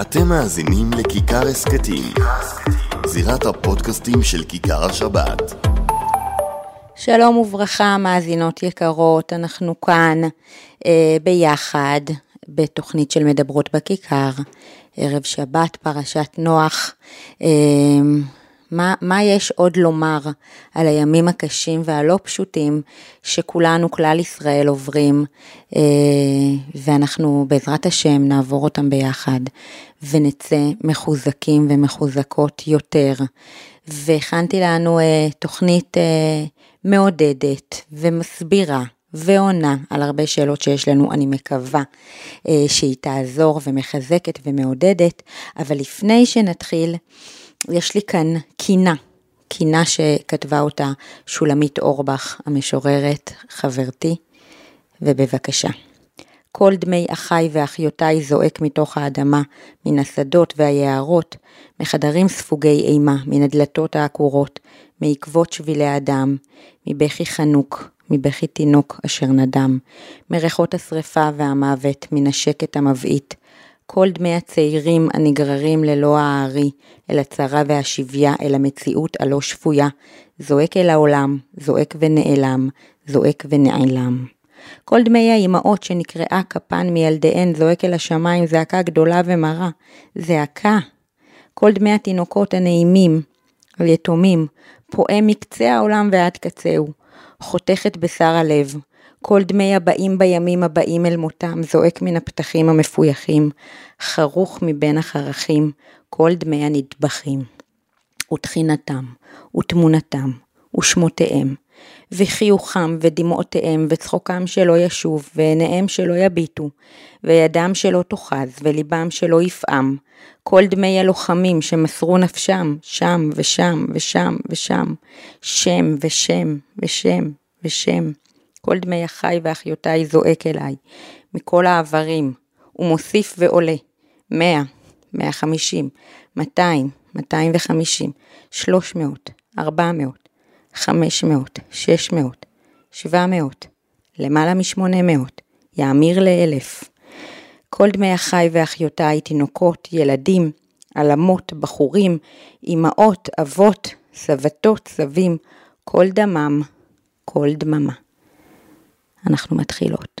אתם מאזינים לכיכר הסכתים, זירת הפודקאסטים של כיכר השבת. שלום וברכה, מאזינות יקרות, אנחנו כאן אה, ביחד בתוכנית של מדברות בכיכר, ערב שבת, פרשת נוח. אה, מה, מה יש עוד לומר על הימים הקשים והלא פשוטים שכולנו, כלל ישראל, עוברים, אה, ואנחנו בעזרת השם נעבור אותם ביחד, ונצא מחוזקים ומחוזקות יותר. והכנתי לנו אה, תוכנית אה, מעודדת ומסבירה. ועונה על הרבה שאלות שיש לנו, אני מקווה שהיא תעזור ומחזקת ומעודדת, אבל לפני שנתחיל, יש לי כאן קינה, קינה שכתבה אותה שולמית אורבך, המשוררת, חברתי, ובבקשה. כל דמי אחי ואחיותיי זועק מתוך האדמה, מן השדות והיערות, מחדרים ספוגי אימה, מן הדלתות העקורות, מעקבות שבילי הדם, מבכי חנוק, מבכי תינוק אשר נדם, מריחות השרפה והמוות, מן השקט המבעית, כל דמי הצעירים הנגררים ללא הארי, אל הצרה והשביה, אל המציאות הלא שפויה, זועק אל העולם, זועק ונעלם, זועק ונעלם. כל דמי האימהות שנקרעה כפן מילדיהן זועק אל השמיים זעקה גדולה ומרה, זעקה. כל דמי התינוקות הנעימים, היתומים, פועם מקצה העולם ועד קצהו, חותכת בשר הלב, כל דמי הבאים בימים הבאים אל מותם, זועק מן הפתחים המפויחים, חרוך מבין החרכים, כל דמי הנטבחים. ותחינתם, ותמונתם, ושמותיהם, וחיוכם, ודמעותיהם, וצחוקם שלא ישוב, ועיניהם שלא יביטו, וידם שלא תאחז, וליבם שלא יפעם, כל דמי הלוחמים שמסרו נפשם, שם ושם ושם ושם, שם ושם ושם ושם. כל דמי אחי ואחיותיי זועק אליי, מכל העברים, ומוסיף ועולה, מאה, מאה חמישים, מאתיים, מאתיים וחמישים, שלוש מאות, ארבע מאות, חמש מאות, שש מאות, שבע מאות, למעלה משמונה מאות, יאמיר לאלף. כל דמי אחי ואחיותיי, תינוקות, ילדים, עלמות, בחורים, אמהות, אבות, סבתות, סבים, כל דמם, כל דממה. אנחנו מתחילות.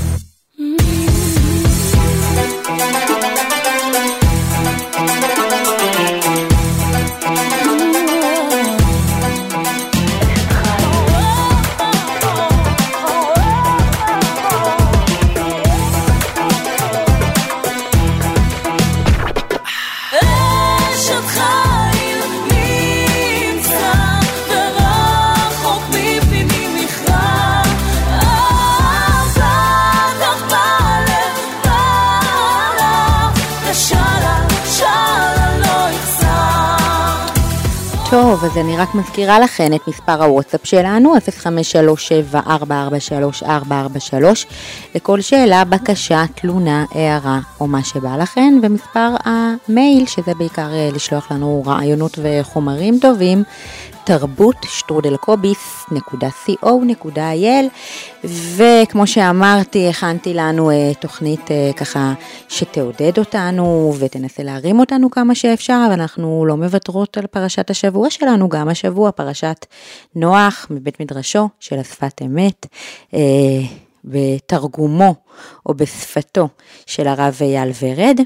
אז אני רק מזכירה לכן את מספר הוואטסאפ שלנו, 0537443443, לכל שאלה, בקשה, תלונה, הערה או מה שבא לכן, ומספר המייל, שזה בעיקר אה, לשלוח לנו רעיונות וחומרים טובים, תרבות שטרודלקוביס.co.il וכמו שאמרתי, הכנתי לנו uh, תוכנית uh, ככה שתעודד אותנו ותנסה להרים אותנו כמה שאפשר, אבל אנחנו לא מוותרות על פרשת השבוע שלנו, גם השבוע, פרשת נוח מבית מדרשו של השפת אמת. Uh, בתרגומו או בשפתו של הרב אייל ורד.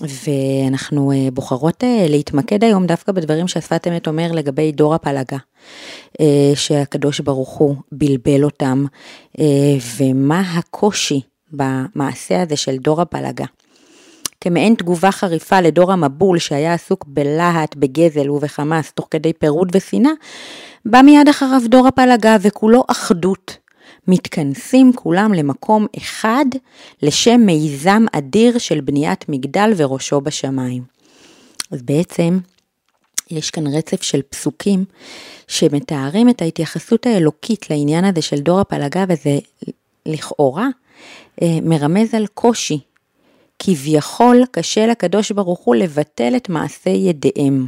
ואנחנו אה, בוחרות אה, להתמקד היום דווקא בדברים שהשפת אמת אומר לגבי דור הפלגה, אה, שהקדוש ברוך הוא בלבל אותם, ומה הקושי במעשה הזה של דור הפלגה. כמעין תגובה חריפה לדור המבול שהיה עסוק בלהט, בגזל ובחמאס, תוך כדי פירוד ושנאה, בא מיד אחריו דור הפלגה וכולו אחדות. מתכנסים כולם למקום אחד לשם מיזם אדיר של בניית מגדל וראשו בשמיים. אז בעצם יש כאן רצף של פסוקים שמתארים את ההתייחסות האלוקית לעניין הזה של דור הפלגה, וזה לכאורה אה, מרמז על קושי. כביכול קשה לקדוש ברוך הוא לבטל את מעשי ידיהם.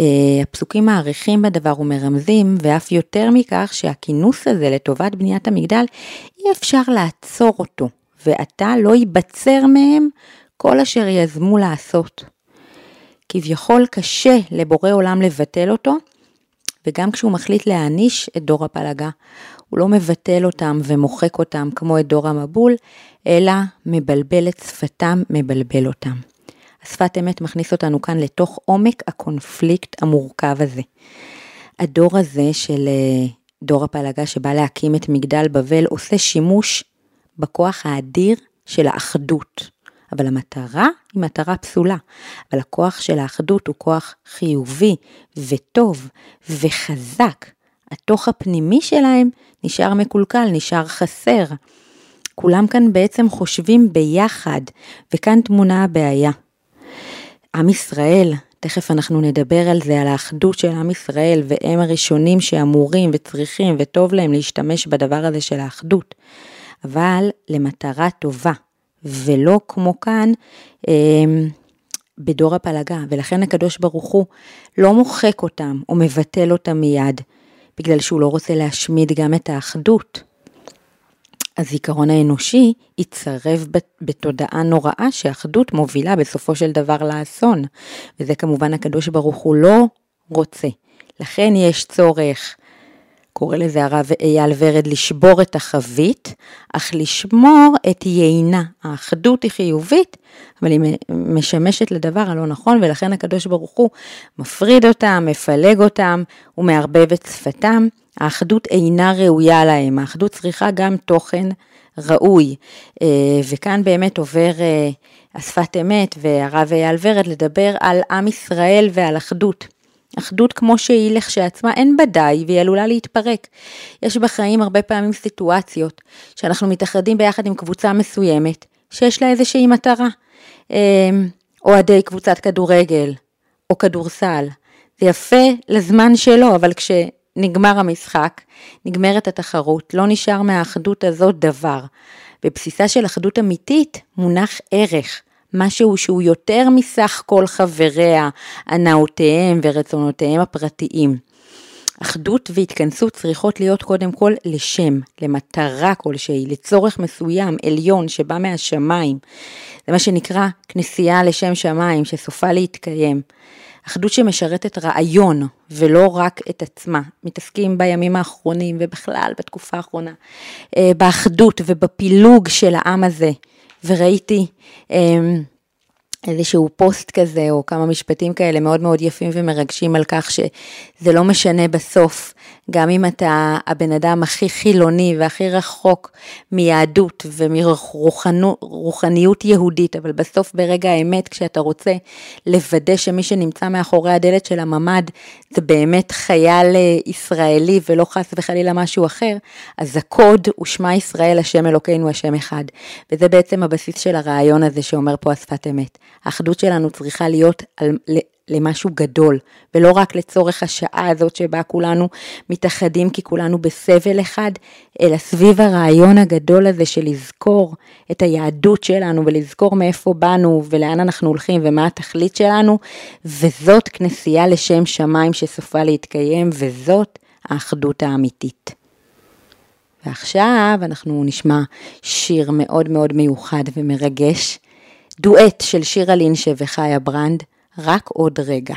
אה, הפסוקים מעריכים בדבר ומרמזים, ואף יותר מכך שהכינוס הזה לטובת בניית המגדל, אי אפשר לעצור אותו, ועתה לא ייבצר מהם כל אשר יזמו לעשות. כביכול קשה לבורא עולם לבטל אותו, וגם כשהוא מחליט להעניש את דור הפלגה, הוא לא מבטל אותם ומוחק אותם כמו את דור המבול, אלא מבלבל את שפתם, מבלבל אותם. השפת אמת מכניס אותנו כאן לתוך עומק הקונפליקט המורכב הזה. הדור הזה של אה, דור הפלגה שבא להקים את מגדל בבל עושה שימוש בכוח האדיר של האחדות. אבל המטרה היא מטרה פסולה. אבל הכוח של האחדות הוא כוח חיובי וטוב וחזק. התוך הפנימי שלהם נשאר מקולקל, נשאר חסר. כולם כאן בעצם חושבים ביחד, וכאן טמונה הבעיה. עם ישראל, תכף אנחנו נדבר על זה, על האחדות של עם ישראל, והם הראשונים שאמורים וצריכים וטוב להם להשתמש בדבר הזה של האחדות, אבל למטרה טובה, ולא כמו כאן אה, בדור הפלגה, ולכן הקדוש ברוך הוא לא מוחק אותם או מבטל אותם מיד, בגלל שהוא לא רוצה להשמיד גם את האחדות. הזיכרון האנושי יצרב בתודעה נוראה שאחדות מובילה בסופו של דבר לאסון, וזה כמובן הקדוש ברוך הוא לא רוצה. לכן יש צורך קורא לזה הרב אייל ורד, לשבור את החבית, אך לשמור את יינה. האחדות היא חיובית, אבל היא משמשת לדבר הלא נכון, ולכן הקדוש ברוך הוא מפריד אותם, מפלג אותם, ומערבב את שפתם. האחדות אינה ראויה להם, האחדות צריכה גם תוכן ראוי. אה, וכאן באמת עובר אה, השפת אמת והרב אייל ורד לדבר על עם ישראל ועל אחדות. אחדות כמו שהיא לכשעצמה אין בה די והיא עלולה להתפרק. יש בחיים הרבה פעמים סיטואציות שאנחנו מתאחדים ביחד עם קבוצה מסוימת שיש לה איזושהי מטרה. אמ, אוהדי קבוצת כדורגל או כדורסל. זה יפה לזמן שלו, אבל כשנגמר המשחק, נגמרת התחרות, לא נשאר מהאחדות הזאת דבר. בבסיסה של אחדות אמיתית מונח ערך. משהו שהוא יותר מסך כל חבריה, הנאותיהם ורצונותיהם הפרטיים. אחדות והתכנסות צריכות להיות קודם כל לשם, למטרה כלשהי, לצורך מסוים, עליון, שבא מהשמיים. זה מה שנקרא כנסייה לשם שמיים, שסופה להתקיים. אחדות שמשרתת רעיון, ולא רק את עצמה. מתעסקים בימים האחרונים, ובכלל בתקופה האחרונה, אה, באחדות ובפילוג של העם הזה. וראיתי אמ, איזשהו פוסט כזה או כמה משפטים כאלה מאוד מאוד יפים ומרגשים על כך שזה לא משנה בסוף, גם אם אתה הבן אדם הכי חילוני והכי רחוק מיהדות ומרוחניות יהודית, אבל בסוף ברגע האמת כשאתה רוצה לוודא שמי שנמצא מאחורי הדלת של הממ"ד זה באמת חייל אה, ישראלי ולא חס וחלילה משהו אחר, אז הקוד הוא שמע ישראל השם אלוקינו השם אחד. וזה בעצם הבסיס של הרעיון הזה שאומר פה השפת אמת. האחדות שלנו צריכה להיות על, למשהו גדול, ולא רק לצורך השעה הזאת שבה כולנו מתאחדים כי כולנו בסבל אחד, אלא סביב הרעיון הגדול הזה של לזכור את היהדות שלנו ולזכור מאיפה באנו ולאן אנחנו הולכים ומה התכלית שלנו, וזאת כנסייה לשם שמיים שסופה להתקיים, וזאת האחדות האמיתית. ועכשיו אנחנו נשמע שיר מאוד מאוד מיוחד ומרגש, דואט של שירה לינשה וחיה ברנד, רק עוד רגע.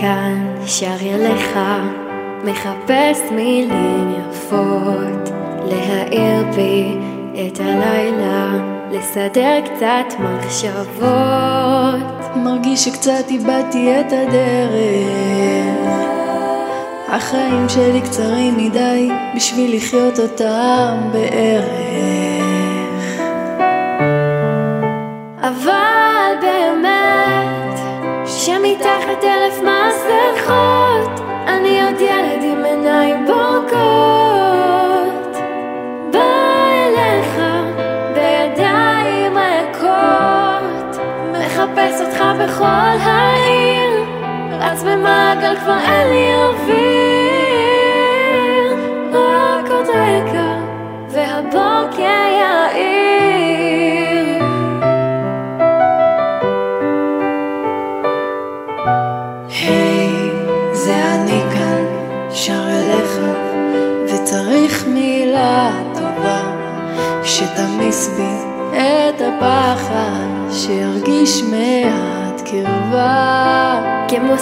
כאן, שר אליך, מחפש מילים יפות, להאיר בי את הלילה, לסדר קצת מחשבות. מרגיש שקצת איבדתי את הדרך החיים שלי קצרים מדי בשביל לחיות אותם בערך. אבל באמת, שמתחת אלף מסכות, אני עוד ילד עם עיניים בורקות. מחפש אותך בכל העיר, רץ במעגל כבר אין לי אוויר.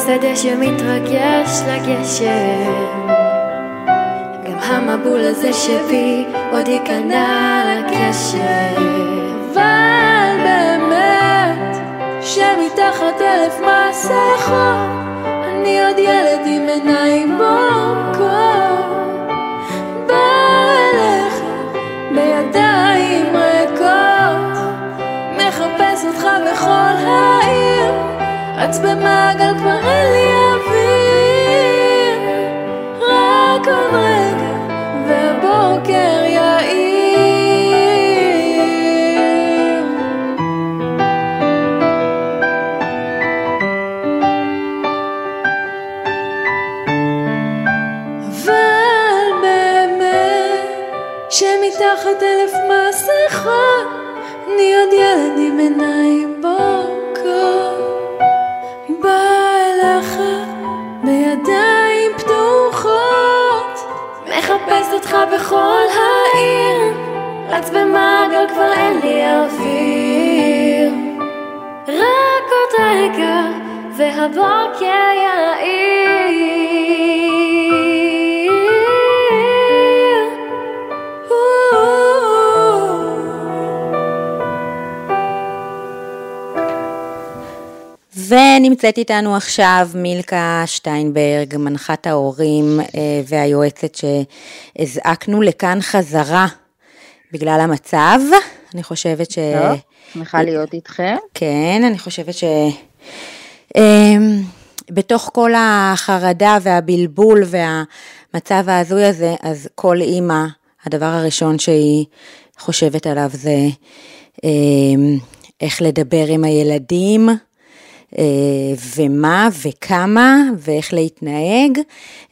כמו שדה שמתרגש לגשם. גם המבול הזה שבי עוד ייכנע לגשם אבל באמת, שמתחת אלף מסכות, אני עוד ילד עם עיניים בורקות. בא אליך בידיים ריקות, מחפש אותך בכל העיר, רץ במעגל כבר אין לי אוויר. רק עוד רגע, והבוקר יאיר. אבל באמת, שמתחת אלף מסכות, אני עוד ילד עם עיניים בכל העיר רץ במעגל כבר אין לי אוויר. רק עוד רגע והבוקר יאיר ונמצאת איתנו עכשיו מילקה שטיינברג, מנחת ההורים אה, והיועצת שהזעקנו לכאן חזרה בגלל המצב. אני חושבת ש... טוב, שמחה להיות איתכם. כן, אני חושבת ש... אמ, בתוך כל החרדה והבלבול והמצב ההזוי הזה, אז כל אימא, הדבר הראשון שהיא חושבת עליו זה אמ, איך לדבר עם הילדים, ומה וכמה ואיך להתנהג,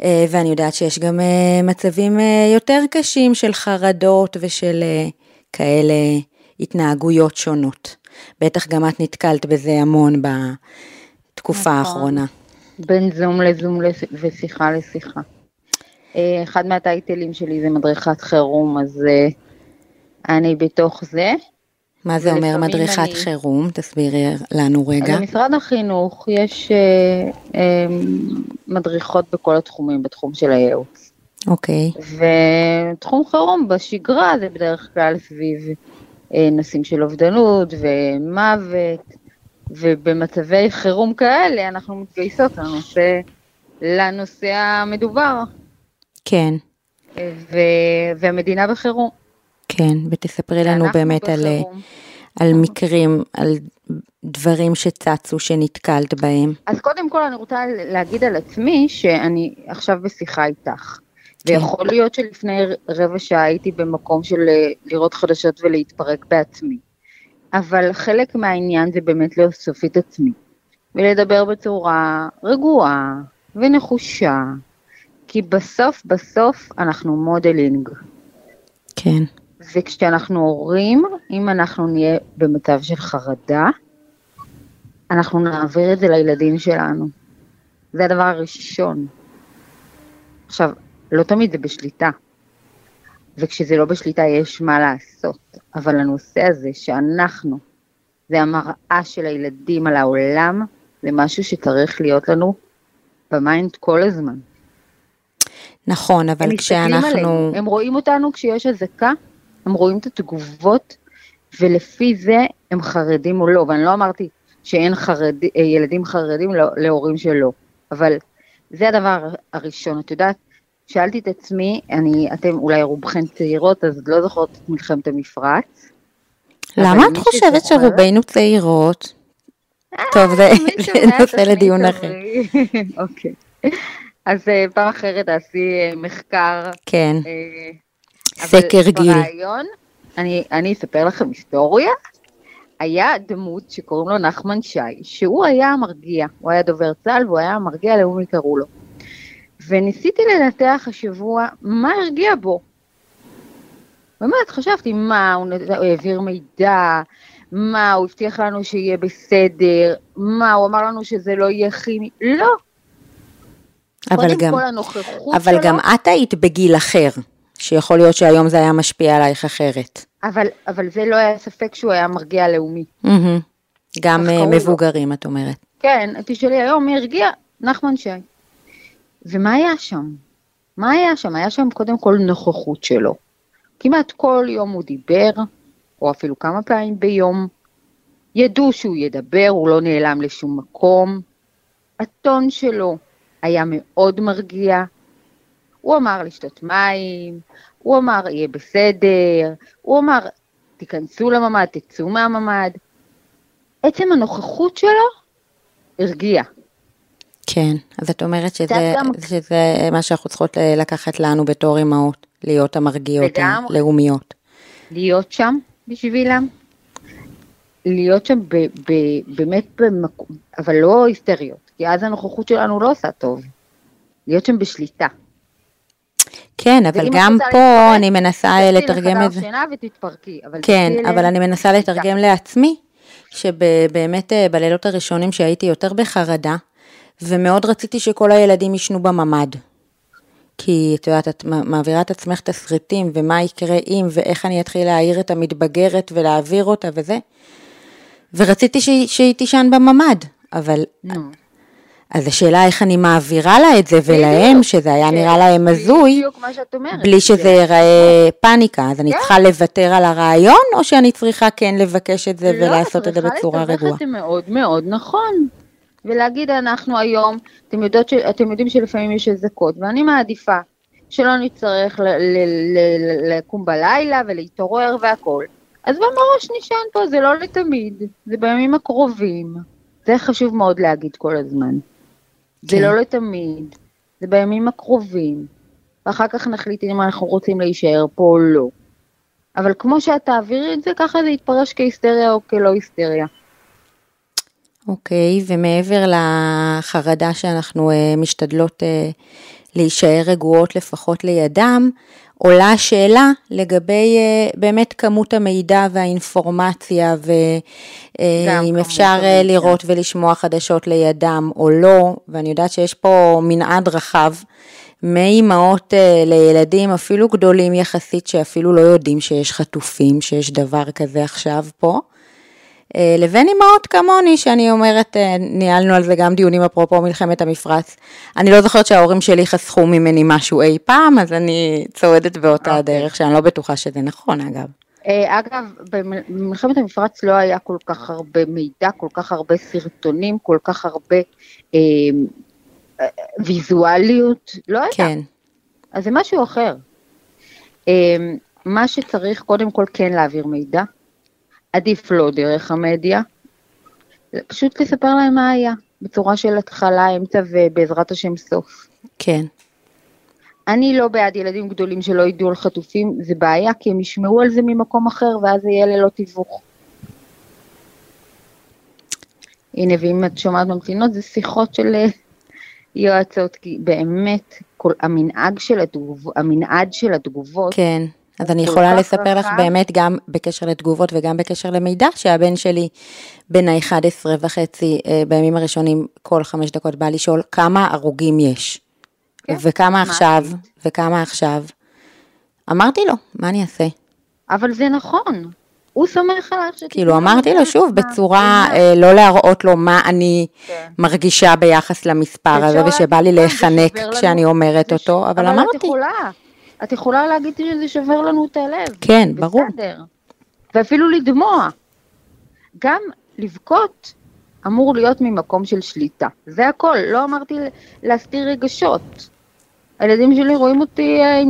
אה, ואני יודעת שיש גם אה, מצבים יותר קשים של חרדות ושל כאלה התנהגויות שונות. בטח גם את נתקלת בזה המון בתקופה נכון. האחרונה. בין זום לזום ושיחה לשיחה. אה, אחד מהטייטלים שלי זה מדריכת חירום, אז אה, אני בתוך זה. מה זה אומר מדריכת אני- חירום? תסבירי לנו רגע. במשרד החינוך יש אה, אה, מדריכות בכל התחומים, בתחום של הייעוץ. אוקיי, ותחום חירום בשגרה זה בדרך כלל סביב אה, נושאים של אובדנות ומוות, ובמצבי חירום כאלה אנחנו מתגייסות לנושא, לנושא המדובר, כן, אה, ו, והמדינה בחירום. כן, ותספרי לנו באמת על, אה, בחירום. על מקרים, על דברים שצצו, שנתקלת בהם. אז קודם כל אני רוצה להגיד על עצמי שאני עכשיו בשיחה איתך. כן. ויכול להיות שלפני רבע שעה הייתי במקום של אה, לראות חדשות ולהתפרק בעצמי. אבל חלק מהעניין זה באמת לאסוף את עצמי. ולדבר בצורה רגועה ונחושה. כי בסוף בסוף אנחנו modeling. כן, וכשאנחנו הורים, אם אנחנו נהיה במצב של חרדה, אנחנו נעביר את זה לילדים שלנו. זה הדבר הראשון. עכשיו, לא תמיד זה בשליטה, וכשזה לא בשליטה יש מה לעשות, אבל הנושא הזה שאנחנו, זה המראה של הילדים על העולם, זה משהו שצריך להיות לנו ב mind כל הזמן. נכון, אבל הם מסתכלים עלינו, כשאנחנו... הם רואים אותנו כשיש אזעקה, הם רואים את התגובות, ולפי זה הם חרדים או לא, ואני לא אמרתי שאין חרד, אה, ילדים חרדים לא- להורים שלא, אבל זה הדבר הראשון, את יודעת, שאלתי את עצמי, אני, אתם אולי רובכן צעירות, אז לא זוכרות את מלחמת המפרץ. למה את חושבת שרובנו צעירות? אה, טוב, זה נושא לדיון אחר. אוקיי. אז אה, פעם אחרת תעשי מחקר. כן. סקר גיל. ברעיון, אני, אני אספר לכם היסטוריה. היה דמות שקוראים לו נחמן שי, שהוא היה המרגיע, הוא היה דובר צה"ל והוא היה המרגיע לאומי קראו לו. וניסיתי לנתח השבוע מה הרגיע בו. באמת, חשבתי, מה, הוא, הוא העביר מידע, מה, הוא הבטיח לנו שיהיה בסדר, מה, הוא אמר לנו שזה לא יהיה כימי, לא. אבל גם, אבל שלו, גם את היית בגיל אחר, שיכול להיות שהיום זה היה משפיע עלייך אחרת. אבל, אבל זה לא היה ספק שהוא היה מרגיע לאומי. Mm-hmm. גם אה, מבוגרים, לו. את אומרת. כן, תשאלי היום מי הרגיע? נחמן שי. ומה היה שם? מה היה שם? היה שם קודם כל נוכחות שלו. כמעט כל יום הוא דיבר, או אפילו כמה פעמים ביום. ידעו שהוא ידבר, הוא לא נעלם לשום מקום. הטון שלו היה מאוד מרגיע. הוא אמר לשתות מים, הוא אמר יהיה בסדר, הוא אמר תיכנסו לממ"ד, תצאו מהממ"ד. עצם הנוכחות שלו הרגיע. כן, אז את אומרת שזה, גם... שזה מה שאנחנו צריכות לקחת לנו בתור אמהות, להיות המרגיעות הלאומיות. להיות שם בשבילם, להיות שם ב, ב, באמת במקום, אבל לא היסטריות, כי אז הנוכחות שלנו לא עושה טוב. להיות שם בשליטה. כן, אבל גם פה להתפרק, אני מנסה לתרגם את זה. תצאי לחדר שינה ותתפרקי. אבל כן, אבל אני מנסה לתרגם לעצמי, שבאמת אה, בלילות הראשונים שהייתי יותר בחרדה, ומאוד רציתי שכל הילדים יישנו בממ"ד. כי את יודעת, את מעבירה את עצמך תסריטים, ומה יקרה אם, ואיך אני אתחיל להעיר את המתבגרת ולהעביר אותה וזה. ורציתי שהיא, שהיא תישן בממ"ד, אבל... No. אז השאלה איך אני מעבירה לה את זה ולהם, שזה היה נראה כן, להם הזוי, בלי שזה ייראה פאניקה, אז אני כן. צריכה לוותר על הרעיון, או שאני צריכה כן לבקש את זה לא, ולעשות את זה בצורה רגועה? לא, צריכה לתווך את זה מאוד מאוד נכון. ולהגיד אנחנו היום, אתם, יודעות ש, אתם יודעים שלפעמים יש אזעקות, ואני מעדיפה שלא נצטרך לקום בלילה ולהתעורר והכול. אז במראש נשען פה, זה לא לתמיד, זה בימים הקרובים. זה חשוב מאוד להגיד כל הזמן. כן. זה לא לתמיד, זה בימים הקרובים. ואחר כך נחליט אם אנחנו רוצים להישאר פה או לא. אבל כמו שאת תעבירי את זה, ככה זה יתפרש כהיסטריה או כלא היסטריה. אוקיי, ומעבר לחרדה שאנחנו uh, משתדלות uh, להישאר רגועות לפחות לידם, עולה השאלה לגבי uh, באמת כמות המידע והאינפורמציה, ואם אפשר לראות ולשמוע חדשות לידם או לא, ואני יודעת שיש פה מנעד רחב. מאימהות לילדים אפילו גדולים יחסית שאפילו לא יודעים שיש חטופים, שיש דבר כזה עכשיו פה. אה, לבין אימהות כמוני, שאני אומרת, אה, ניהלנו על זה גם דיונים אפרופו מלחמת המפרץ. אני לא זוכרת שההורים שלי חסכו ממני משהו אי פעם, אז אני צועדת באותה. אוקיי. הדרך, שאני לא בטוחה שזה נכון אגב. אה, אגב, במלחמת המפרץ לא היה כל כך הרבה מידע, כל כך הרבה סרטונים, כל כך הרבה אה, ויזואליות, לא היה. כן. אז זה משהו אחר. אה, מה שצריך קודם כל כן להעביר מידע, עדיף לא דרך המדיה, פשוט לספר להם מה היה, בצורה של התחלה, אמצע ובעזרת השם סוף. כן. אני לא בעד ילדים גדולים שלא ידעו על חטופים, זה בעיה, כי הם ישמעו על זה ממקום אחר, ואז זה יהיה ללא תיווך. הנה, ואם את שומעת ממתינות, זה שיחות של אה, יועצות, כי באמת, כל, המנהג של התגוב, המנעד של התגובות, כן. אז אני יכולה לספר לך באמת גם בקשר לתגובות וגם בקשר למידע, שהבן שלי בן ה-11 וחצי אה, בימים הראשונים כל חמש דקות בא לשאול כמה הרוגים יש, כן, וכמה עכשיו, וכמה עכשיו. אמרתי לו, מה אני אעשה? אבל זה נכון, הוא סומך עליך שתתנו כאילו אמרתי לו שוב בצורה אה, לא להראות לו מה אני כן. מרגישה ביחס למספר הזה ושבא לי להיחנק כשאני אומרת אותו, אבל אמרתי. אבל את יכולה, את יכולה להגיד שזה שובר לנו את הלב. כן, ברור. בסדר. ואפילו לדמוע. גם לבכות, אמור להיות ממקום של שליטה. זה הכל, לא אמרתי להסתיר רגשות. הילדים שלי רואים אותי אה,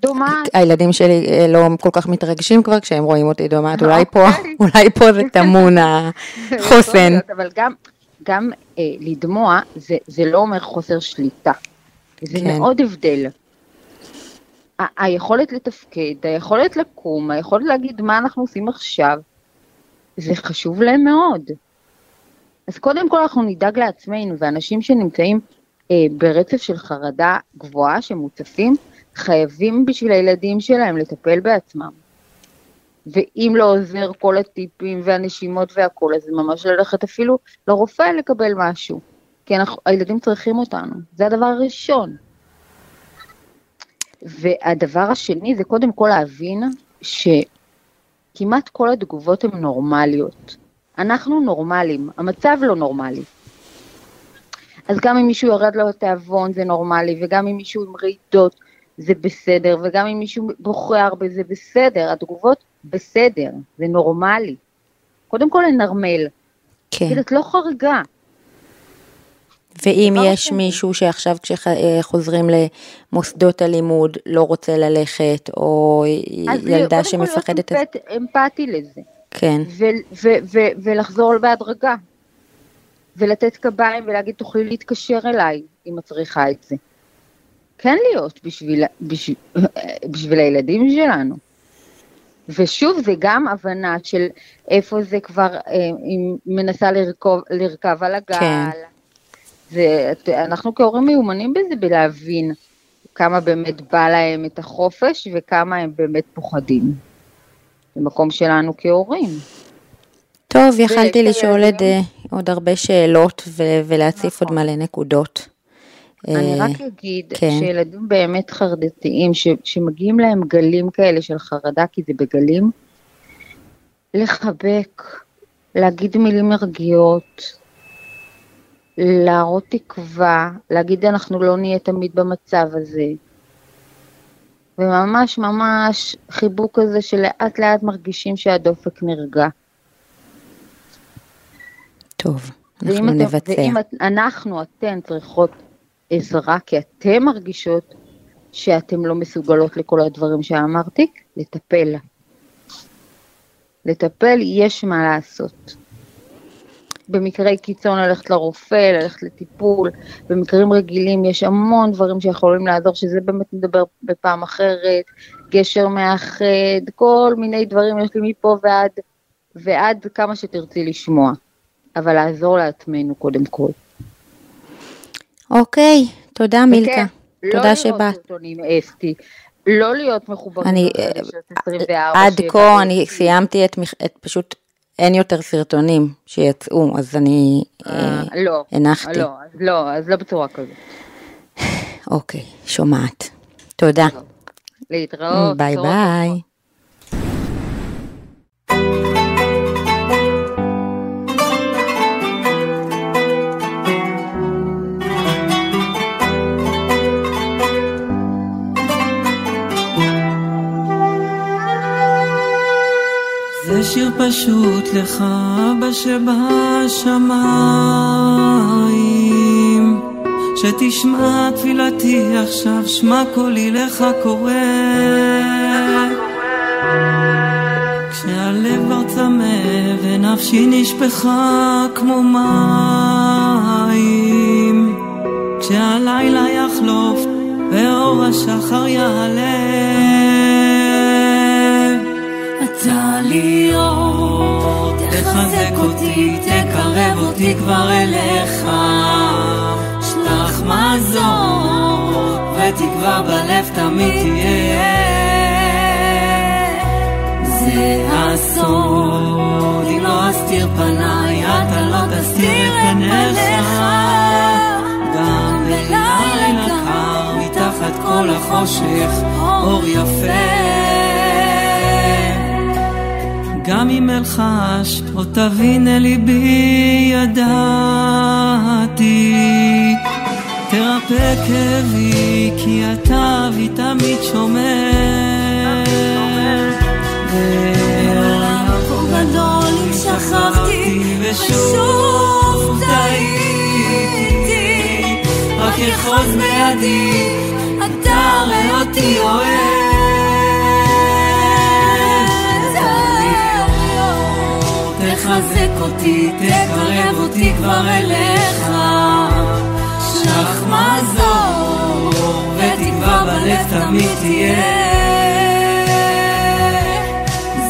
דומעת. הילדים שלי אה, לא כל כך מתרגשים כבר כשהם רואים אותי דומעת, אולי פה, אוקיי. אולי פה זה טמון החוסן. אבל גם, גם אה, לדמוע זה, זה לא אומר חוסר שליטה. זה כן. מאוד הבדל. ה- היכולת לתפקד, היכולת לקום, היכולת להגיד מה אנחנו עושים עכשיו, זה חשוב להם מאוד. אז קודם כל אנחנו נדאג לעצמנו, ואנשים שנמצאים אה, ברצף של חרדה גבוהה, שמוצפים, חייבים בשביל הילדים שלהם לטפל בעצמם. ואם לא עוזר כל הטיפים והנשימות והכול, אז ממש ללכת אפילו לרופא לקבל משהו. כי אנחנו, הילדים צריכים אותנו, זה הדבר הראשון. והדבר השני זה קודם כל להבין שכמעט כל התגובות הן נורמליות. אנחנו נורמלים, המצב לא נורמלי. אז גם אם מישהו יורד לו התיאבון זה נורמלי, וגם אם מישהו עם רעידות זה בסדר, וגם אם מישהו בוכה הרבה זה בסדר, התגובות בסדר, זה נורמלי. קודם כל לנרמל. כן. את לא חריגה. ואם יש אחרי. מישהו שעכשיו כשחוזרים למוסדות הלימוד לא רוצה ללכת, או ילדה שמפחדת... אז קודם כל להיות אמפתי לזה. כן. ולחזור בהדרגה. ולתת קביים ולהגיד תוכלי להתקשר אליי אם את צריכה את זה. כן להיות בשביל, בשביל, בשביל הילדים שלנו. ושוב, זה גם הבנה של איפה זה כבר, אה, מנסה לרכוב, לרכב על הגל. כן. זה, אנחנו כהורים מיומנים בזה, בלהבין כמה באמת בא להם את החופש וכמה הם באמת פוחדים. זה מקום שלנו כהורים. טוב, יכלתי לשאול עוד, עוד הרבה שאלות ולהציף עוד נכון. מלא נקודות. אני אה, רק אגיד כן. שילדים באמת חרדתיים, שמגיעים להם גלים כאלה של חרדה, כי זה בגלים, לחבק, להגיד מילים מרגיעות, להראות תקווה, להגיד אנחנו לא נהיה תמיד במצב הזה. וממש ממש חיבוק כזה שלאט לאט מרגישים שהדופק נרגע. טוב, אנחנו נבצע. ואם אנחנו, אתן, צריכות עזרה, כי אתן מרגישות שאתן לא מסוגלות לכל הדברים שאמרתי, לטפל. לטפל, יש מה לעשות. במקרי קיצון ללכת לרופא, ללכת לטיפול, במקרים רגילים יש המון דברים שיכולים לעזור, שזה באמת נדבר בפעם אחרת, גשר מאחד, כל מיני דברים יש לי מפה ועד, ועד כמה שתרצי לשמוע, אבל לעזור לעצמנו קודם כל. אוקיי, תודה מילכה. לא תודה שבאת. לא להיות סרטונים אסתי, לא להיות מחוברים אני, עד כה אני סיימתי את, את פשוט, אין יותר סרטונים שיצאו, אז אני אה, לא, הנחתי. לא, לא, אז לא בצורה כזאת. אוקיי, שומעת. תודה. להתראות. ביי ביי. שיר פשוט לך אבא שבשמיים. שתשמע תפילתי עכשיו שמע קולי לך קורא כשהלב כבר צמא ונפשי נשפכה כמו מים. כשהלילה יחלוף ואור השחר יעלה אור, תחזק אותי, תקרב אותי כבר אליך. שלח מזור, ותקווה בלב תמיד תהיה. זה הסוד, אם לא אסתיר פניי, אתה לא תסתיר את פניך. גם בלילה קר, מתחת כל החושך, אור יפה. גם אם אלחש, או תבין אל ליבי ידעתי. תרפא כאבי, כי אתה אבי תמיד שומר. גדול אם שכחתי, ושוב טעיתי, רק יחוז בידי, אתה ראה אותי אוהב. תחזק אותי, תקרב אותי כבר אליך, שלח מזור, ותקווה בלב תמיד תהיה.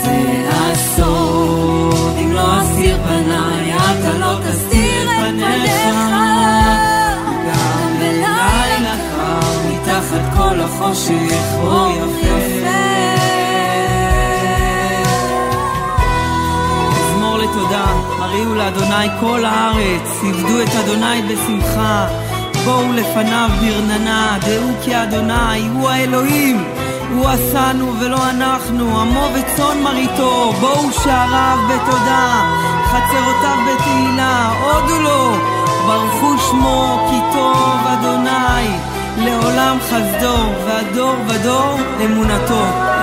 זה הסוד, אם לא אסיר פניי, אתה לא תסתיר את פניך. גם בלילה קר, מתחת כל החושך, אור יפה. לתודה, הריעו לאדוני כל הארץ, עבדו את אדוני בשמחה. בואו לפניו ברננה, דעו כי אדוני הוא האלוהים. הוא עשנו ולא אנחנו, עמו וצאן מרעיתו, בואו שעריו בתודה, חצרותיו בתהילה, הודו לו, ברכו שמו כי טוב אדוני, לעולם חסדו, והדור ודור אמונתו. אמונתו.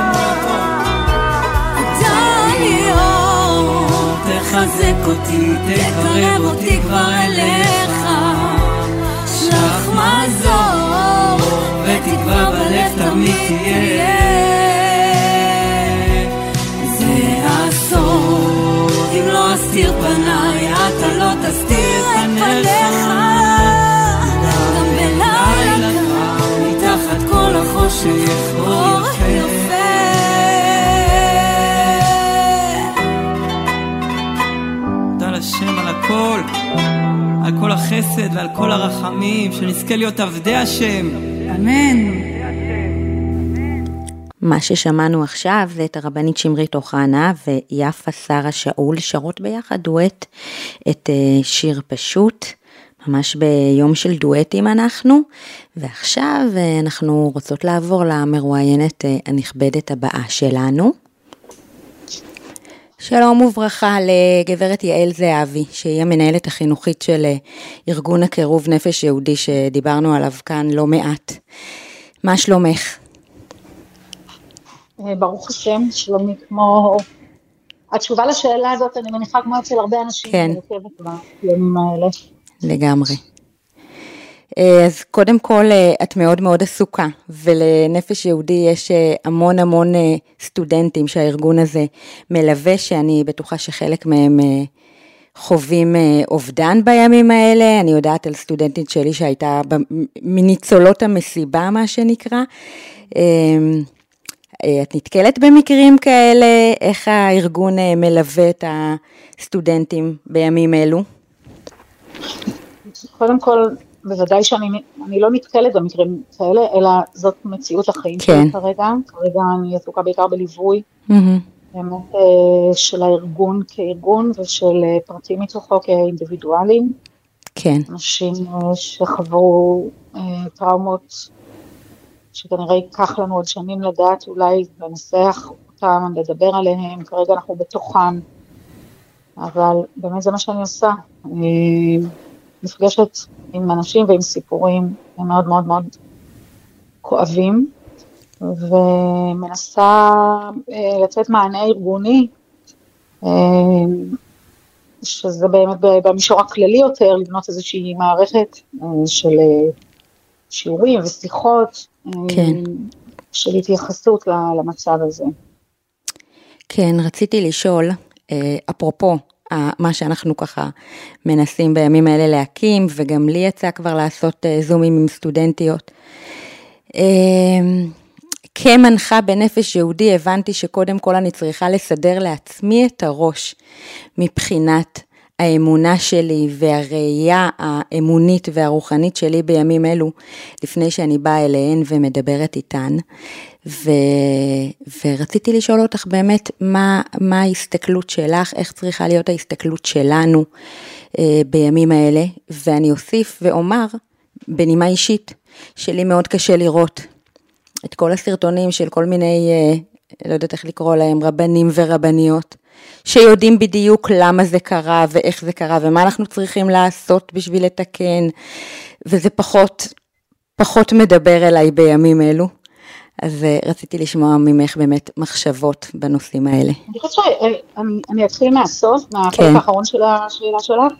תחזק אותי, תקרב אותי כבר אליך, שלח מזור, ותקווה בלב תמיד תהיה. זה הסוד, אם לא אסתיר פניי, אתה לא תסתיר את פניך. גם בלילה קר, מתחת כל החושך, אור יפה. הכל, על כל החסד ועל כל הרחמים, שנזכה להיות עבדי השם. אמן. מה ששמענו עכשיו זה את הרבנית שמרית אוחנה ויפה שרה שאול שרות ביחד דואט את אה, שיר פשוט, ממש ביום של דואטים אנחנו, ועכשיו אה, אנחנו רוצות לעבור למרואיינת אה, הנכבדת הבאה שלנו. שלום וברכה לגברת יעל זהבי, שהיא המנהלת החינוכית של ארגון הקירוב נפש יהודי שדיברנו עליו כאן לא מעט. מה שלומך? ברוך השם, שלומי כמו... התשובה לשאלה הזאת, אני מניחה כמו אצל הרבה אנשים, כן. מורכבת בימים האלה. לגמרי. אז קודם כל, את מאוד מאוד עסוקה, ולנפש יהודי יש המון המון סטודנטים שהארגון הזה מלווה, שאני בטוחה שחלק מהם חווים אובדן בימים האלה. אני יודעת על סטודנטית שלי שהייתה מניצולות המסיבה, מה שנקרא. את נתקלת במקרים כאלה? איך הארגון מלווה את הסטודנטים בימים אלו? קודם כל, בוודאי שאני אני לא נתקלת במקרים כאלה, אלא זאת מציאות החיים כן. שלי כרגע. כרגע אני עסוקה בעיקר בליווי, Mm-hmm. באמת אה, של הארגון כארגון ושל אה, פרטים מתוכו כאינדיבידואלים. כן, אנשים אה, שחוו טראומות שכנראה ייקח לנו עוד שנים לדעת אולי לנסח אותם, לדבר עליהם, כרגע אנחנו בתוכם, אבל באמת זה מה שאני עושה. אני נפגשת עם אנשים ועם סיפורים מאוד מאוד מאוד כואבים, ומנסה אה, לתת מענה ארגוני, אה, שזה באמת במישור הכללי יותר, לבנות איזושהי מערכת אה, של אה, שיעורים ושיחות, אה, כן. של התייחסות למצב הזה. כן, רציתי לשאול, אה, אפרופו מה שאנחנו ככה מנסים בימים האלה להקים, וגם לי יצא כבר לעשות אה, זומים עם סטודנטיות. אה, כמנחה בנפש יהודי הבנתי שקודם כל אני צריכה לסדר לעצמי את הראש מבחינת האמונה שלי והראייה האמונית והרוחנית שלי בימים אלו, לפני שאני באה אליהן ומדברת איתן. ו... ורציתי לשאול אותך באמת, מה, מה ההסתכלות שלך, איך צריכה להיות ההסתכלות שלנו אה, בימים האלה, ואני אוסיף ואומר, בנימה אישית, שלי מאוד קשה לראות את כל הסרטונים של כל מיני, אה, לא יודעת איך לקרוא להם, רבנים ורבניות, שיודעים בדיוק למה זה קרה ואיך זה קרה ומה אנחנו צריכים לעשות בשביל לתקן, וזה פחות, פחות מדבר אליי בימים אלו. אז אה, רציתי לשמוע ממך באמת מחשבות בנושאים האלה. אני חושבת שאני אתחיל מהסוף, מהחלק כן. האחרון של השאלה שלך,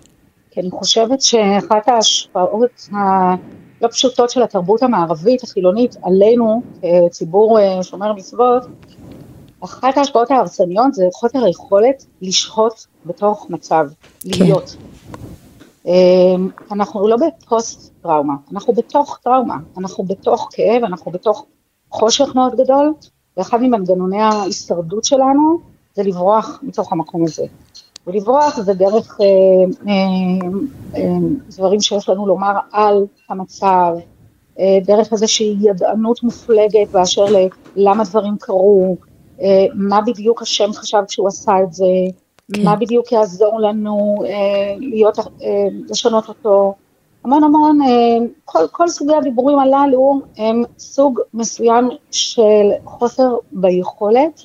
כי אני חושבת שאחת ההשפעות הלא פשוטות של התרבות המערבית החילונית עלינו כציבור אה, שומר מצוות, אחת ההשפעות ההרסניות זה חוסר היכולת לשהות בתוך מצב, כן. להיות. אנחנו לא בפוסט טראומה, אנחנו בתוך טראומה, אנחנו בתוך כאב, אנחנו בתוך חושך מאוד גדול, ואחד ממנגנוני ההישרדות שלנו זה לברוח מתוך המקום הזה. ולברוח זה דרך אה, אה, אה, דברים שיש לנו לומר על המצב, אה, דרך איזושהי ידענות מופלגת באשר ללמה דברים קרו, אה, מה בדיוק השם חשב כשהוא עשה את זה, כן. מה בדיוק יעזור לנו אה, להיות, אה, לשנות אותו. המון המון, אה, כל, כל סוגי הדיבורים הללו הם סוג מסוים של חוסר ביכולת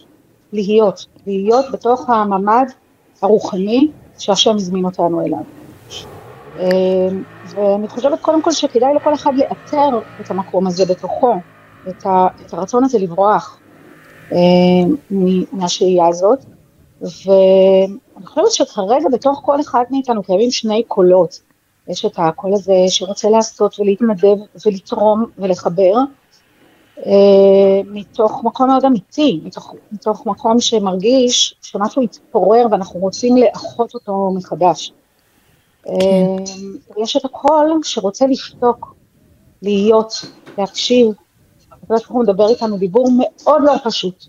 להיות, להיות בתוך הממד הרוחני שהשם הזמין אותנו אליו. אה, ואני חושבת קודם כל שכדאי לכל אחד לאתר את המקום הזה בתוכו, את, ה, את הרצון הזה לברוח אה, מהשהייה הזאת. ואני חושבת שכרגע בתוך כל אחד מאיתנו קיימים שני קולות. יש את הקול הזה שרוצה לעשות ולהתנדב ולתרום ולחבר, אה, מתוך מקום מאוד אמיתי, מתוך, מתוך מקום שמרגיש שמשהו התפורר ואנחנו רוצים לאחות אותו מחדש. כן. יש את הקול שרוצה לשתוק, להיות, להקשיב, הקדוש ברוך הוא מדבר איתנו דיבור מאוד לא פשוט.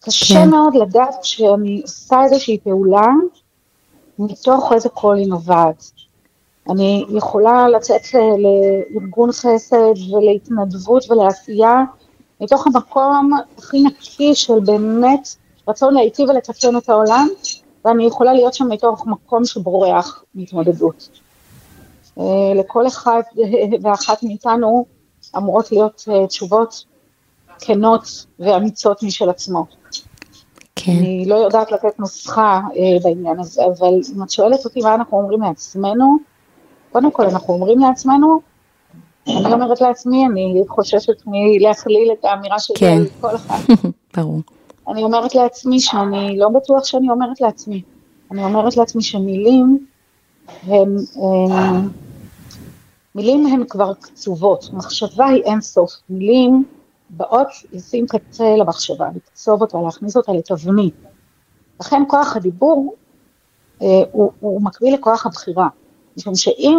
קשה כן. מאוד לדעת כשאני עושה איזושהי פעולה, מתוך איזה קול היא נובעת. אני יכולה לצאת לארגון חסד ולהתנדבות ולעשייה, מתוך המקום הכי נקי של באמת רצון להיטיב ולתקן את העולם, ואני יכולה להיות שם מתוך מקום שבורח מהתמודדות. אה, לכל אחד ואחת מאיתנו אמורות להיות אה, תשובות כנות ואמיצות משל עצמו. כן. אני לא יודעת לתת נוסחה אה, בעניין הזה, אבל אם את שואלת אותי מה אנחנו אומרים לעצמנו, קודם כל אנחנו אומרים לעצמנו, אני אומרת לעצמי, אני חוששת מלהכליל את האמירה שלי כן. על כל אחד. ברור. אני אומרת לעצמי שאני לא בטוח שאני אומרת לעצמי. אני אומרת לעצמי שמילים הם, הם מילים הן כבר קצובות, מחשבה היא אין סוף. מילים באות לשים קצה למחשבה, לקצוב אותה, להכניס אותה לתבנית. לכן כוח הדיבור אה, הוא, הוא מקביל לכוח הבחירה. משום שאם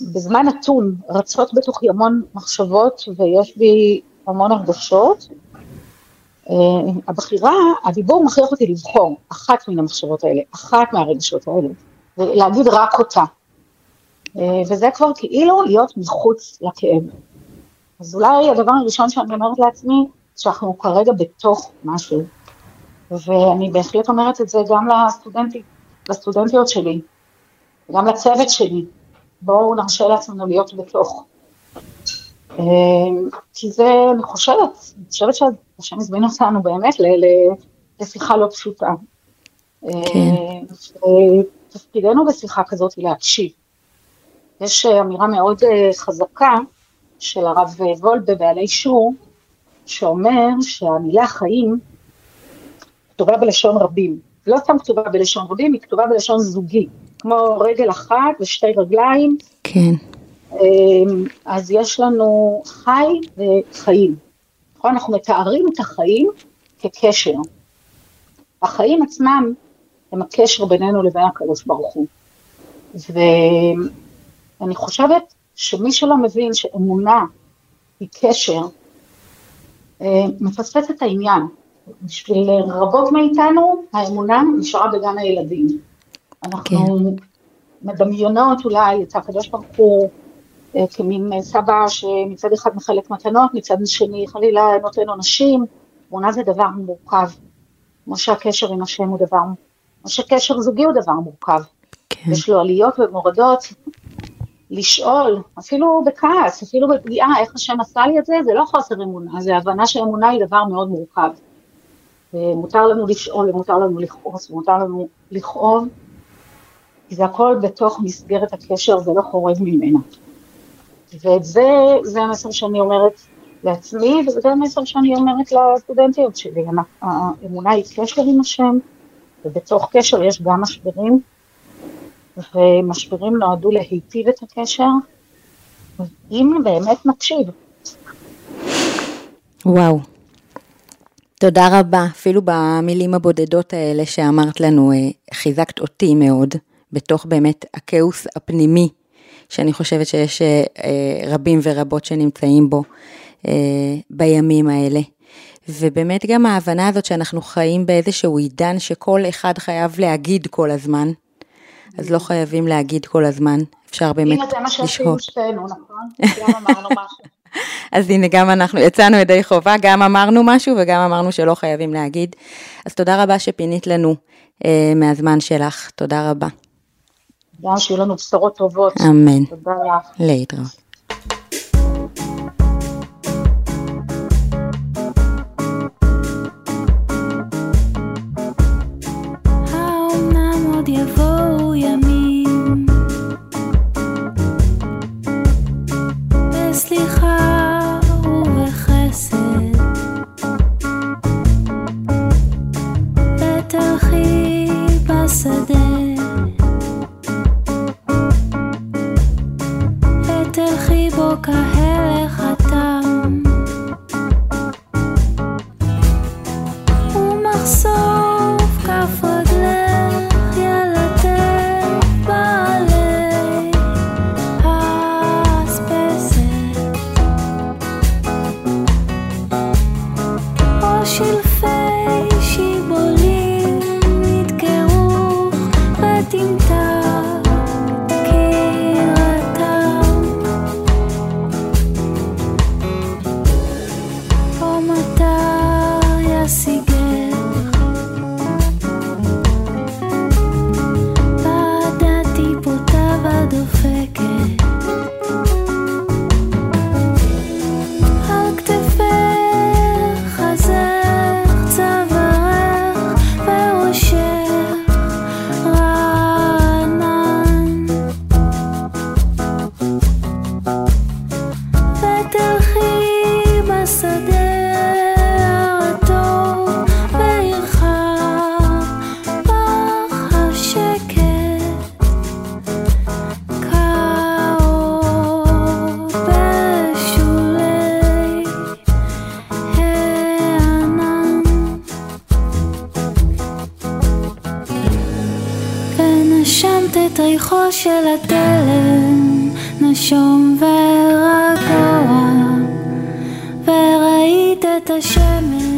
בזמן נתון רצות בתוכי המון מחשבות ויש בי המון הרגשות, אה, הבחירה, הדיבור מכריח אותי לבחור אחת מן המחשבות האלה, אחת מהרגשות האלה, ולהגיד רק אותה. אה, וזה כבר כאילו להיות מחוץ לכאב. אז אולי הדבר הראשון שאני אומרת לעצמי, שאנחנו כרגע בתוך משהו. ואני בהחלט אומרת את זה גם לסטודנטים, לסטודנטיות שלי, וגם לצוות שלי. בואו נרשה לעצמנו להיות בתוך. אה, כי זה, אני חושבת, אני חושבת שהשם הזמין אותנו באמת לשיחה לא פשוטה. כן. תפקידנו בשיחה כזאת היא להקשיב. יש אמירה מאוד אה, חזקה של הרב וולד בבעלי שור, שאומר שהמילה חיים כתובה בלשון רבים. לא סתם כתובה בלשון רבים, היא כתובה בלשון זוגי, כמו רגל אחת ושתי רגליים. כן. אמ, אז יש לנו חי וחיים. נכון? אנחנו מתארים את החיים כקשר. החיים עצמם הם הקשר בינינו לבין הקדוש ברוך הוא. ואני חושבת שמי שלא מבין שאמונה היא קשר, אה, מפספס את העניין. בשביל רבות מאיתנו, האמונה נשארה בגן הילדים. אנחנו כן. מדמיינות אולי את הקדוש ברוך הוא אה, כמין סבא שמצד אחד מחלק מתנות, מצד שני חלילה נותן עונשים, אמונה זה דבר מורכב. כמו שהקשר עם השם הוא דבר, כמו שקשר זוגי הוא דבר מורכב. כן. יש לו עליות ומורדות, לשאול, אפילו בכעס, אפילו בפגיעה, איך השם עשה לי את זה, זה לא חוסר אמונה, זה הבנה שאמונה היא דבר מאוד מורכב. מותר לנו לשאול, ומותר לנו לכעוס, ומותר לנו לכאוב, כי זה הכל בתוך מסגרת הקשר, זה לא חורג ממנה. ואת זה, זה המסר שאני אומרת לעצמי, וזה גם מסר שאני אומרת לסטודנטיות שלי, האמונה היא קשר עם השם, ובתוך קשר יש גם משברים, ומשברים נועדו להיטיב את הקשר, אם באמת נקשיב. וואו. תודה רבה, אפילו במילים הבודדות האלה שאמרת לנו, אה, חיזקת אותי מאוד, בתוך באמת הכאוס הפנימי, שאני חושבת שיש אה, אה, רבים ורבות שנמצאים בו בימים האלה. ובאמת גם ההבנה הזאת שאנחנו חיים באיזשהו עידן שכל אחד חייב להגיד כל הזמן, אז לא חייבים להגיד כל הזמן, אפשר באמת לשהות. הנה זה מה שעשינו שתינו, נכון? גם אמרנו משהו. אז הנה, גם אנחנו יצאנו ידי חובה, גם אמרנו משהו וגם אמרנו שלא חייבים להגיד. אז תודה רבה שפינית לנו אה, מהזמן שלך, תודה רבה. גם שיהיו לנו בשורות טובות. אמן. תודה לך. להתראות. האור של התלם נשום ורגוע וראית את השמש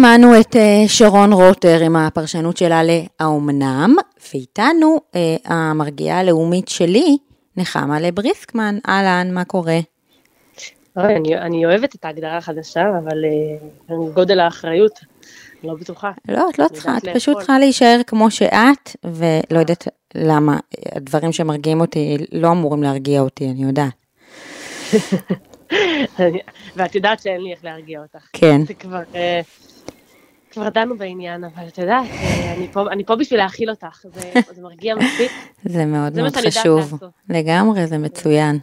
שמענו את אה, שרון רוטר עם הפרשנות שלה ל"האומנם", ואיתנו אה, המרגיעה הלאומית שלי, נחמה לבריסקמן. אהלן, מה קורה? אני, אני אוהבת את ההגדרה החדשה, אבל uh, גודל האחריות, לא בטוחה. לא, את לא צריכה, את פשוט צריכה להישאר כמו שאת, ולא יודעת למה, הדברים שמרגיעים אותי לא אמורים להרגיע אותי, אני יודעת. ואת יודעת שאין לי איך להרגיע אותך. כן. זה כבר... כבר דנו בעניין, אבל את יודעת, אה, אני פה, אני פה בשביל להאכיל אותך, זה, זה מרגיע מספיק. זה מאוד זה מאוד חשוב. לגמרי, זה מצוין.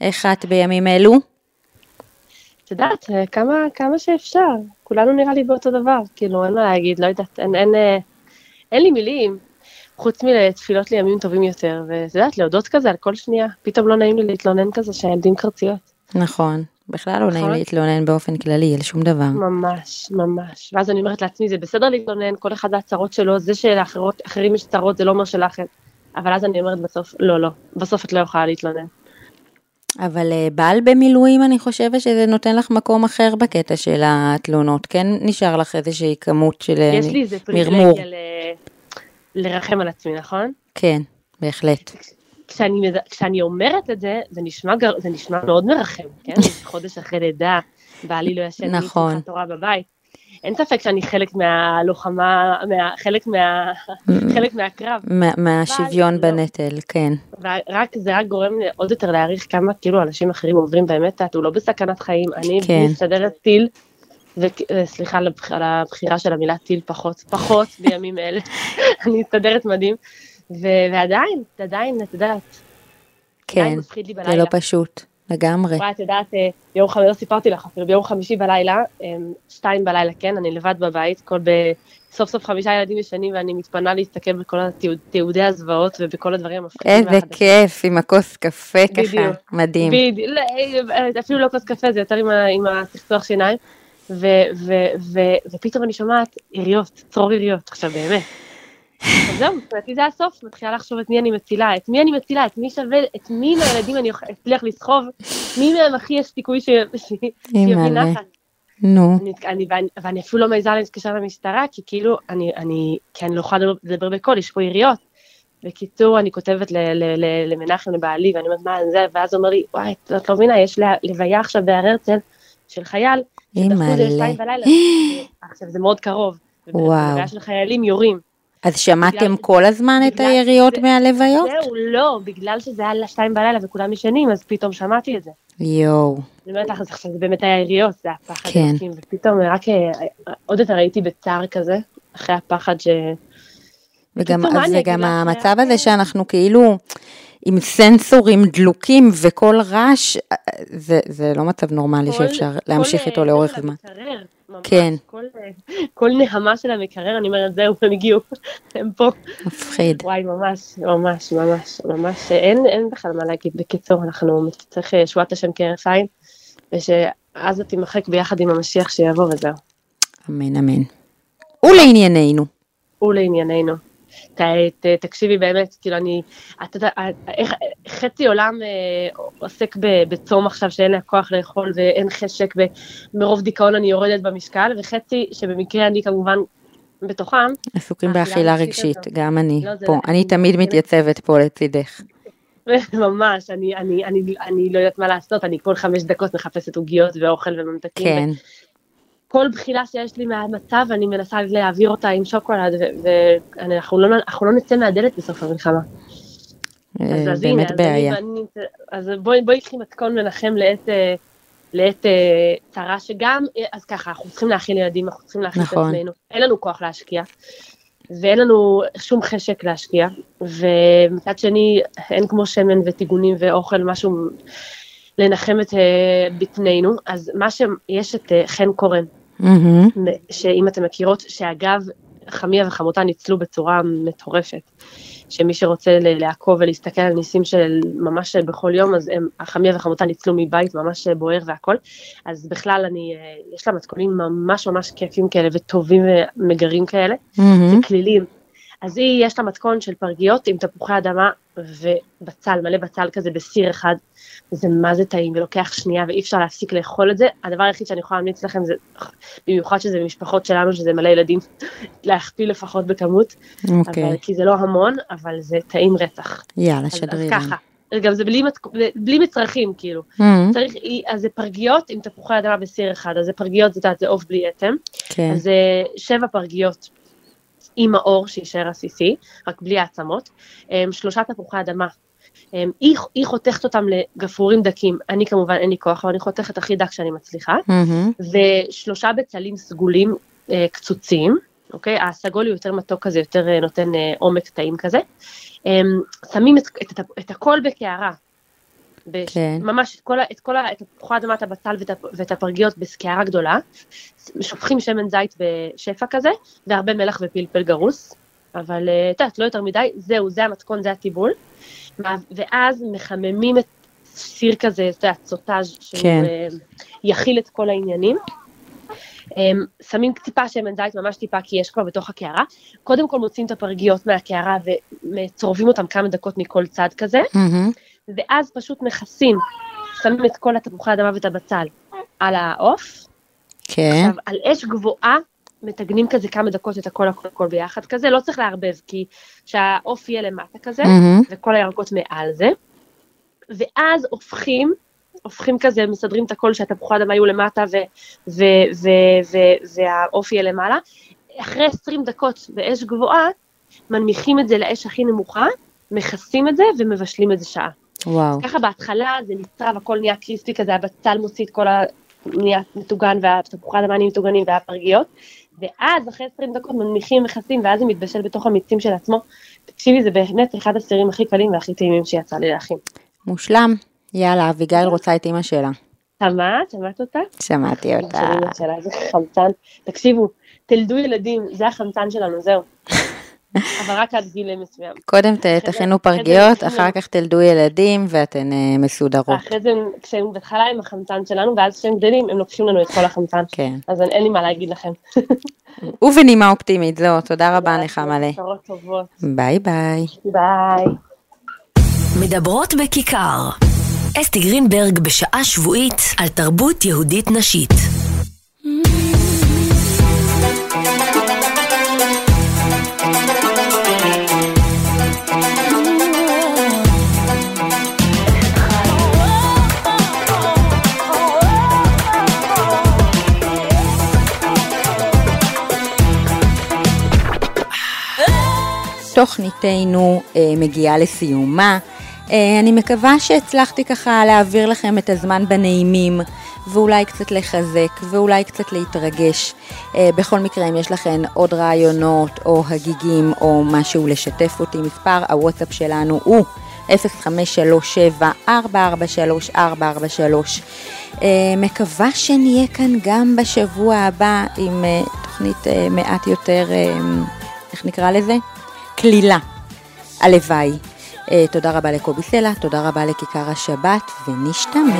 איך את בימים אלו? את יודעת, אה, כמה, כמה שאפשר, כולנו נראה לי באותו דבר, כאילו, אין מה להגיד, לא יודעת, אין, אין, אה, אין לי מילים, חוץ מלתפילות לימים טובים יותר, ואת יודעת, להודות כזה על כל שנייה, פתאום לא נעים לי להתלונן כזה שהילדים קרציות. נכון. בכלל לא נעים נכון. להתלונן באופן כללי על שום דבר. ממש, ממש. ואז אני אומרת לעצמי, זה בסדר להתלונן, כל אחד והצרות שלו, זה שלאחרים יש צרות, זה לא אומר שלך אין. אבל אז אני אומרת בסוף, לא, לא, בסוף את לא יכולה להתלונן. אבל אה, בעל במילואים, אני חושבת שזה נותן לך מקום אחר בקטע של התלונות. כן נשאר לך איזושהי כמות של אה, יש לי איזה מרמור. פריבילגיה ל- לרחם על עצמי, נכון? כן, בהחלט. כשאני, כשאני אומרת את זה, זה נשמע, גר- זה נשמע מאוד מרחם, כן? חודש אחרי לידה, בעלי לא ישן נכון. משמחת תורה בבית. אין ספק שאני חלק מהלוחמה, מה, חלק, מה, חלק מהקרב. מה- מהשוויון לא. בנטל, כן. ורק, זה רק גורם לי עוד יותר להעריך כמה כאילו אנשים אחרים עוברים באמת, את, הוא לא בסכנת חיים, אני כן. משתדלת טיל, וסליחה הבח- על הבחירה של המילה טיל פחות, פחות בימים אלה, אני מסתדרת מדהים, ו- ועדיין, עדיין, את יודעת, כן, זה. לא פשוט, לגמרי. וואי, את יודעת, אה, ביום חמישי, לא סיפרתי לך אפילו, ביום חמישי בלילה, אה, שתיים בלילה, כן, אני לבד בבית, כל ב... סוף סוף חמישה ילדים ישנים ואני מתפנה להסתכל בכל התיעודי הזוועות ובכל הדברים המפחידים. איזה. כיף, עם הכוס קפה ככה. מדהים. בדיוק, לא, אה, אפילו לא כוס קפה, זה יותר עם הסכסוך שיניים. ופתאום אני שומעת יריות, צרור יריות, עכשיו באמת. אז זהו, מבחינתי זה הסוף, מתחילה לחשוב את מי אני מצילה, את מי אני מצילה, את מי שווה, את מי מהילדים אני אצליח לסחוב, מי מהם הכי יש סיכוי שיביא. נחת. נו, אני, אני, ואני, אפילו לא מעיזה להתקשר למשטרה, כי כאילו, אני, אני, כי אני לא יכולה לדבר- בקול, יש פה יריות. בקיצור, אני כותבת למנחם, לבעלי, ואני אומרת, מה זה, ואז הוא אומר לי, וואי, את לא מבינה, יש לוויה עכשיו בהר הרצל של חייל, שדחו את זה. לשתיים בלילה, עכשיו זה מאוד קרוב. וואו. ובלוויה של חיילים יורים. אז שמעתם כל הזמן את היריות מהלוויות? זהו, לא, בגלל שזה היה לשתיים בלילה וכולם ישנים, אז פתאום שמעתי את זה. יואו, אני אומרת לך, זה באמת היה יריות, זה היה פחד כן. ופתאום רק אה, עוד יותר הייתי בצער כזה, אחרי הפחד ש... וגם, אז וגם לך? המצב הזה שאנחנו כאילו עם סנסורים דלוקים וכל רעש, זה, זה לא מצב נורמלי כל- שאפשר להמשיך איתו אה, לאורך זה זמן. למקרר, ממש, כן. כל, כל נהמה של המקרר, אני אומרת, זהו, הם הגיעו, הם פה. מפחיד. וואי, ממש, ממש, ממש, ממש, אין, אין בכלל מה להגיד. בקיצור, אנחנו צריך אה, שבועת השם כהרף עין, ושעזה תימחק ביחד עם המשיח שיבוא וזהו. אמן אמן. ולענייננו. ולענייננו. ת, ת, תקשיבי באמת, כאילו אני, את יודעת, איך- חצי עולם אה, עוסק בצום עכשיו שאין לה כוח לאכול ואין חשק ומרוב דיכאון אני יורדת במשקל, וחצי שבמקרה אני כמובן בתוכם, עסוקים באכילה רגשית, הזו. גם אני לא, פה. לא- אני תמיד זה- מתייצבת פה לצידך. ממש, אני, אני, אני, אני לא יודעת מה לעשות, אני כל חמש דקות מחפשת עוגיות ואוכל וממתקים. כן, כל בחילה שיש לי מהמצב, אני מנסה להעביר אותה עם שוקולד, ואנחנו לא, לא נצא מהדלת בסוף המלחמה. אה, אז, באמת בעיה. אז בואי, קחי מתכון מנחם לעת, אה, לעת אה, צרה, שגם, אז ככה, אנחנו צריכים להכין ילדים, אנחנו צריכים להכין נכון. את עצמנו, אין לנו כוח להשקיע, ואין לנו שום חשק להשקיע, ומצד שני, אין כמו שמן וטיגונים ואוכל, משהו לנחם את בטנינו, אז מה שיש את חן קורן, מהמם. שאם אתם מכירות, שאגב, חמיה וחמותה ניצלו בצורה מטורפת. שמי שרוצה ל- לעקוב ולהסתכל על ניסים של ממש בכל יום, אז הם, החמיה וחמותה ניצלו מבית ממש בוער והכל. אז בכלל, אני, אה, יש לה מתכונים ממש ממש כיפים כאלה וטובים ומגרים כאלה, מהמם. וכלילים. אז היא, יש לה מתכון של פרגיות עם תפוחי אדמה ובצל, מלא בצל כזה בסיר אחד. זה מה זה טעים, ולוקח שנייה, ואי אפשר להפסיק לאכול את זה. הדבר היחיד שאני יכולה להמליץ לכם זה, במיוחד שזה משפחות שלנו, שזה מלא ילדים, להכפיל לפחות בכמות. אוקיי, אבל, כי זה לא המון, אבל זה טעים רצח. יאללה, אז, אז שדרי לנו. ככה. גם זה בלי, מתק- בלי מצרכים, כאילו. מהמם. צריך, אז זה פרגיות עם תפוחי אדמה בסיר אחד, אז זה פרגיות, זה, זה עוף בלי אטם. כן, אז זה שבע פרגיות עם האור שיישאר עסיסי, רק בלי העצמות, אמ, שלושה תפוחי אדמה. אמ, היא, היא חותכת אותם לגפרורים דקים, אני כמובן אין לי כוח, אבל אני חותכת הכי דק שאני מצליחה, מהמם. ושלושה בצלים סגולים אה, קצוצים, אוקיי? הסגול הוא יותר מתוק כזה, יותר אה, נותן אה, עומק טעים כזה. אה, שמים את, את, את הכל בקערה. בש, כן. ממש את כל, ה- את כל ה- את תפוחי אדמה, את הבצל ואת, ואת הפרגיות בקערה גדולה. שופכים שמן זית בשפע כזה, והרבה מלח ופלפל גרוס. אבל אה, את יודעת, לא יותר מדי, זהו, זה המתכון, זה הטיבול. ואז מחממים את סיר כזה, את יודעת, סוטאז' שהוא כן. אה, יכיל את כל העניינים. אמ, שמים טיפה שמן זית, ממש טיפה, כי יש כבר בתוך הקערה. קודם כל מוציאים את הפרגיות מהקערה וצורבים אותם כמה דקות מכל צד כזה, מהמם. ואז פשוט מכסים, שמים את כל התפוחי האדמה ואת הבצל על העוף. כן, עכשיו, על אש גבוהה, מטגנים כזה כמה דקות את הכל הכל הכל ביחד כזה, לא צריך לערבב, כי שהעוף יהיה למטה כזה, מהמם. וכל הירקות מעל זה, ואז הופכים, הופכים כזה, מסדרים את הכל שהתפוחי האדמה יהיו למטה והעוף יהיה למעלה. אחרי 20 דקות באש גבוהה, מנמיכים את זה לאש הכי נמוכה, מכסים את זה ומבשלים את זה שעה. וואו. ככה בהתחלה זה נצרב, הכל נהיה קריספי כזה, הבצל מוציא את כל ה... נהיה מטוגן, והתפוחי נהיים מטוגנים והפרגיות, ואז אחרי 20 דקות מנמיכים מכסים, ואז זה מתבשל בתוך המיצים של עצמו. תקשיבי, זה באמת אחד הסירים הכי קלים והכי טעימים שיצא לי להכין. מושלם. יאללה, אביגיל רוצה את אימא שלה. שמעת? שמעת אותה? שמעתי אותה. אמא שלה, איזה חמצן. תקשיבו, תלדו ילדים, זה החמצן שלנו, זהו. אבל רק עד גיל מסוים. קודם תכינו פרגיות, אחר. כך תלדו ילדים ואתן אה, מסודרות. אחרי זה, כשהם בהתחלה עם החמצן שלנו, ואז כשהם גדלים, הם לוקחים לנו את כל החמצן. כן. אז אין לי מה להגיד לכם. ובנימה אופטימית זו, תודה רבה נחמה טובות. ביי ביי. ביי. מדברות בכיכר. אסתי גרינברג בשעה שבועית על תרבות יהודית נשית. תוכניתנו אה, מגיעה לסיומה. אה, אני מקווה שהצלחתי ככה להעביר לכם את הזמן בנעימים, ואולי קצת לחזק, ואולי קצת להתרגש. אה, בכל מקרה, אם יש לכם עוד רעיונות, או הגיגים, או משהו לשתף אותי, מספר הוואטסאפ שלנו הוא 0537-443-443. אה, מקווה שנהיה כאן גם בשבוע הבא עם אה, תוכנית אה, מעט יותר, איך נקרא לזה? קלילה. הלוואי. אה, תודה רבה לקובי סלע, תודה רבה לכיכר השבת, ונשתמע.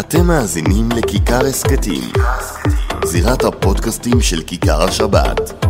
אתם מאזינים לכיכר הסכתים, זירת הפודקאסטים של כיכר השבת.